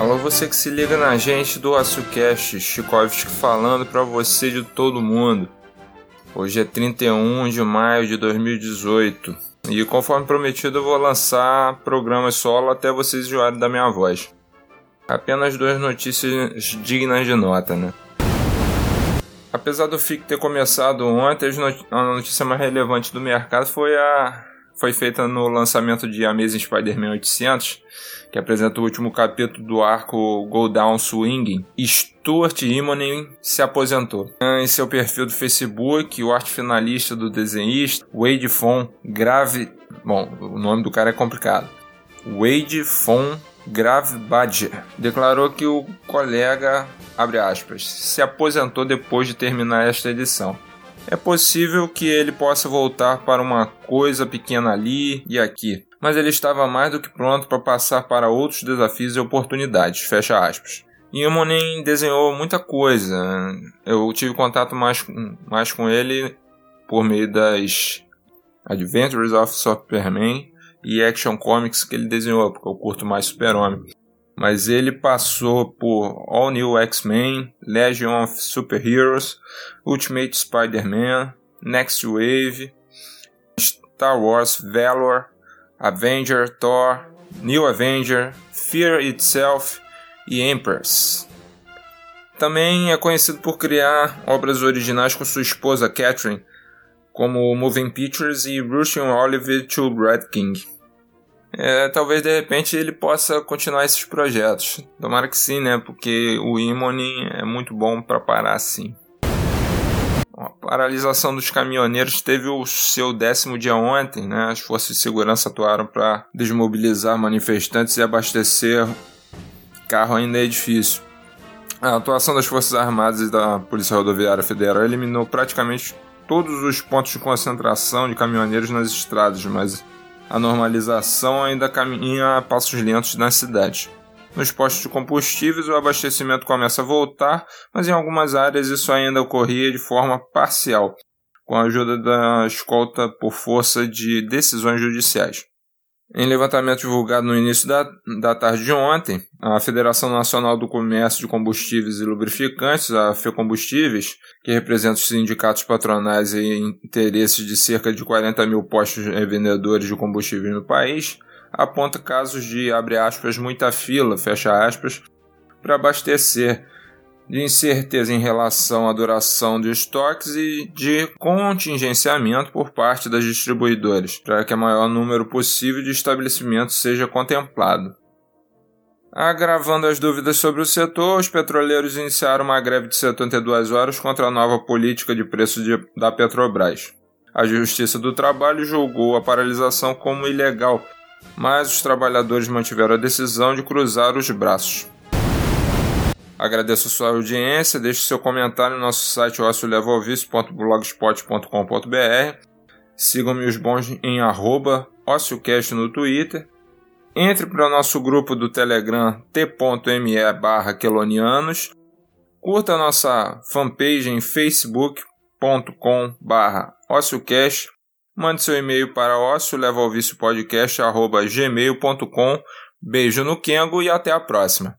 Alô, você que se liga na gente do AçuCast, Chikovski falando para você de todo mundo. Hoje é 31 de maio de 2018 e, conforme prometido, eu vou lançar programas solo até vocês enjoarem da minha voz. Apenas duas notícias dignas de nota, né? Apesar do FIC ter começado ontem, a notícia mais relevante do mercado foi a foi feita no lançamento de Amazing Spider-Man 800, que apresenta o último capítulo do arco Go Down Swinging. Stuart Immonen se aposentou. Em seu perfil do Facebook, o arte finalista do desenhista, Wade Fon Grave... Bom, o nome do cara é complicado. Wade Fon Grave Badger declarou que o colega, abre aspas, se aposentou depois de terminar esta edição. É possível que ele possa voltar para uma coisa pequena ali e aqui, mas ele estava mais do que pronto para passar para outros desafios e oportunidades. Fecha aspas. E Monen desenhou muita coisa. Eu tive contato mais, mais com ele por meio das Adventures of Superman e Action Comics que ele desenhou, porque eu curto mais Super-Homem mas ele passou por All New X-Men, Legion of Superheroes, Ultimate Spider-Man, Next Wave, Star Wars Valor, Avenger, Thor, New Avenger, Fear Itself e Empress. Também é conhecido por criar obras originais com sua esposa Catherine, como Moving Pictures e Russian Olive to Red King é, talvez de repente ele possa continuar esses projetos. Tomara que sim, né? Porque o Imone é muito bom para parar assim. A paralisação dos caminhoneiros teve o seu décimo dia ontem, né? As forças de segurança atuaram para desmobilizar manifestantes e abastecer carro ainda é difícil. A atuação das Forças Armadas e da Polícia Rodoviária Federal eliminou praticamente todos os pontos de concentração de caminhoneiros nas estradas, mas a normalização ainda caminha a passos lentos na cidade. Nos postos de combustíveis, o abastecimento começa a voltar, mas em algumas áreas isso ainda ocorria de forma parcial, com a ajuda da escolta por força de decisões judiciais. Em levantamento divulgado no início da, da tarde de ontem, a Federação Nacional do Comércio de Combustíveis e Lubrificantes, a FECombustíveis, que representa os sindicatos patronais e interesses de cerca de 40 mil postos vendedores de combustíveis no país, aponta casos de, abre aspas, muita fila, fecha aspas, para abastecer, de incerteza em relação à duração de estoques e de contingenciamento por parte das distribuidoras, para que o maior número possível de estabelecimentos seja contemplado. Agravando as dúvidas sobre o setor, os petroleiros iniciaram uma greve de 72 horas contra a nova política de preço de, da Petrobras. A Justiça do Trabalho julgou a paralisação como ilegal, mas os trabalhadores mantiveram a decisão de cruzar os braços. Agradeço a sua audiência, deixe seu comentário no nosso site ociolevoalvice.blogspot.com.br Sigam-me os bons em arroba OcioCast no Twitter. Entre para o nosso grupo do Telegram t.me barra quelonianos. Curta a nossa fanpage em facebook.com barra OcioCast. Mande seu e-mail para ociolevoalvicepodcast.gmail.com Beijo no Kengo e até a próxima.